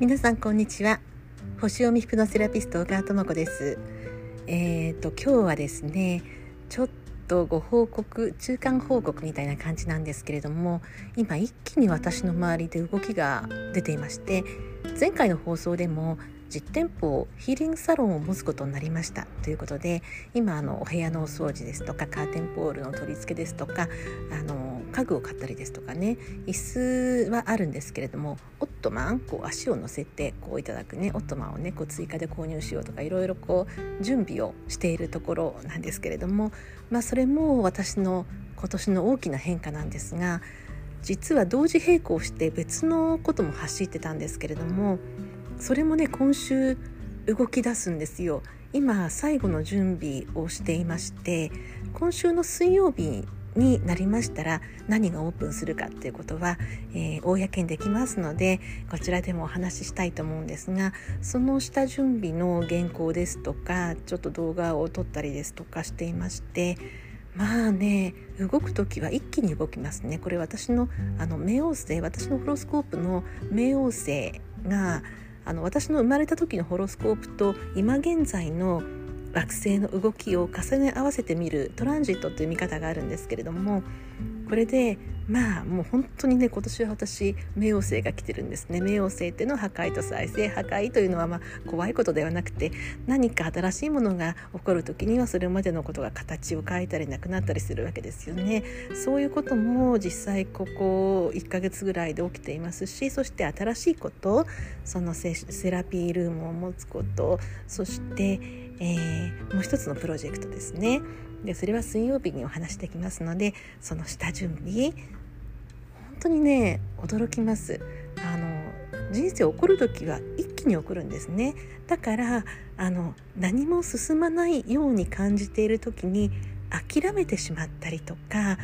皆さんこんにちは。星読みヒプノセラピスト小川智子です。えーと今日はですねちょっとご報告中間報告みたいな感じなんですけれども今一気に私の周りで動きが出ていまして前回の放送でも実店舗ヒーリングサロンを持つことになりました。ということで今あのお部屋のお掃除ですとかカーテンポールの取り付けですとかあの家具を買ったりですとかね椅子はあるんですけれどもオットマンこう足を乗せてこういただくねオットマンをねこう追加で購入しようとかいろいろこう準備をしているところなんですけれどもまあそれも私の今年の大きな変化なんですが実は同時並行して別のことも走ってたんですけれどもそれもね今週動き出すんですよ。今最後の準備をしていまして今週の水曜日になりましたら何がオープンするかっていうことは、えー、公にできますのでこちらでもお話ししたいと思うんですがその下準備の原稿ですとかちょっと動画を撮ったりですとかしていましてまあね動く時は一気に動きますね。これ私のあの冥王星私のホロスコープの冥王星があの私の生まれた時のホロスコープと今現在の惑星の動きを重ね合わせてみるトランジットという見方があるんですけれどもこれでまあもう本当にね今年は私冥王星が来てるんですね。冥王星っていうのは破壊と再生破壊というのはまあ怖いことではなくて何か新しいものが起こる時にはそれまでのことが形を変えたりなくなったりするわけですよね。そういうことも実際ここ1ヶ月ぐらいで起きていますしそして新しいことそのセラピールームを持つことそして、えー、もう一つのプロジェクトですね。でそれは水曜日にお話しできますのでその下準備本当にね驚きます。あの人生起こる時は一気に起こるんですね。だからあの何も進まないように感じている時に諦めてしまったりとか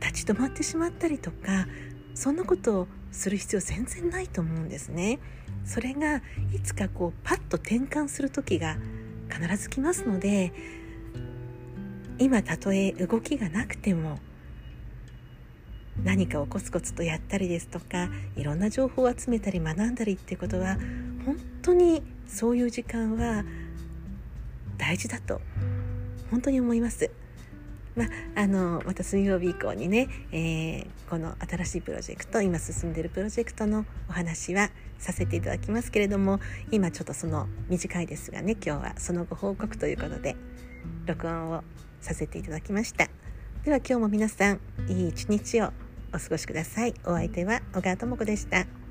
立ち止まってしまったりとかそんなことをする必要全然ないと思うんですね。それがいつかこうパッと転換する時が必ず来ますので今たとえ動きがなくても何かをコツコツとやったりですとかいろんな情報を集めたり学んだりってことは本当にそういう時間は大事だと本当に思います。まあ、のまた水曜日以降にね、えー、この新しいプロジェクト今進んでるプロジェクトのお話はさせていただきますけれども今ちょっとその短いですがね今日はそのご報告ということで録音をさせていただきました。では今日も皆さんいい一日をお過ごしください。お相手は小川智子でした。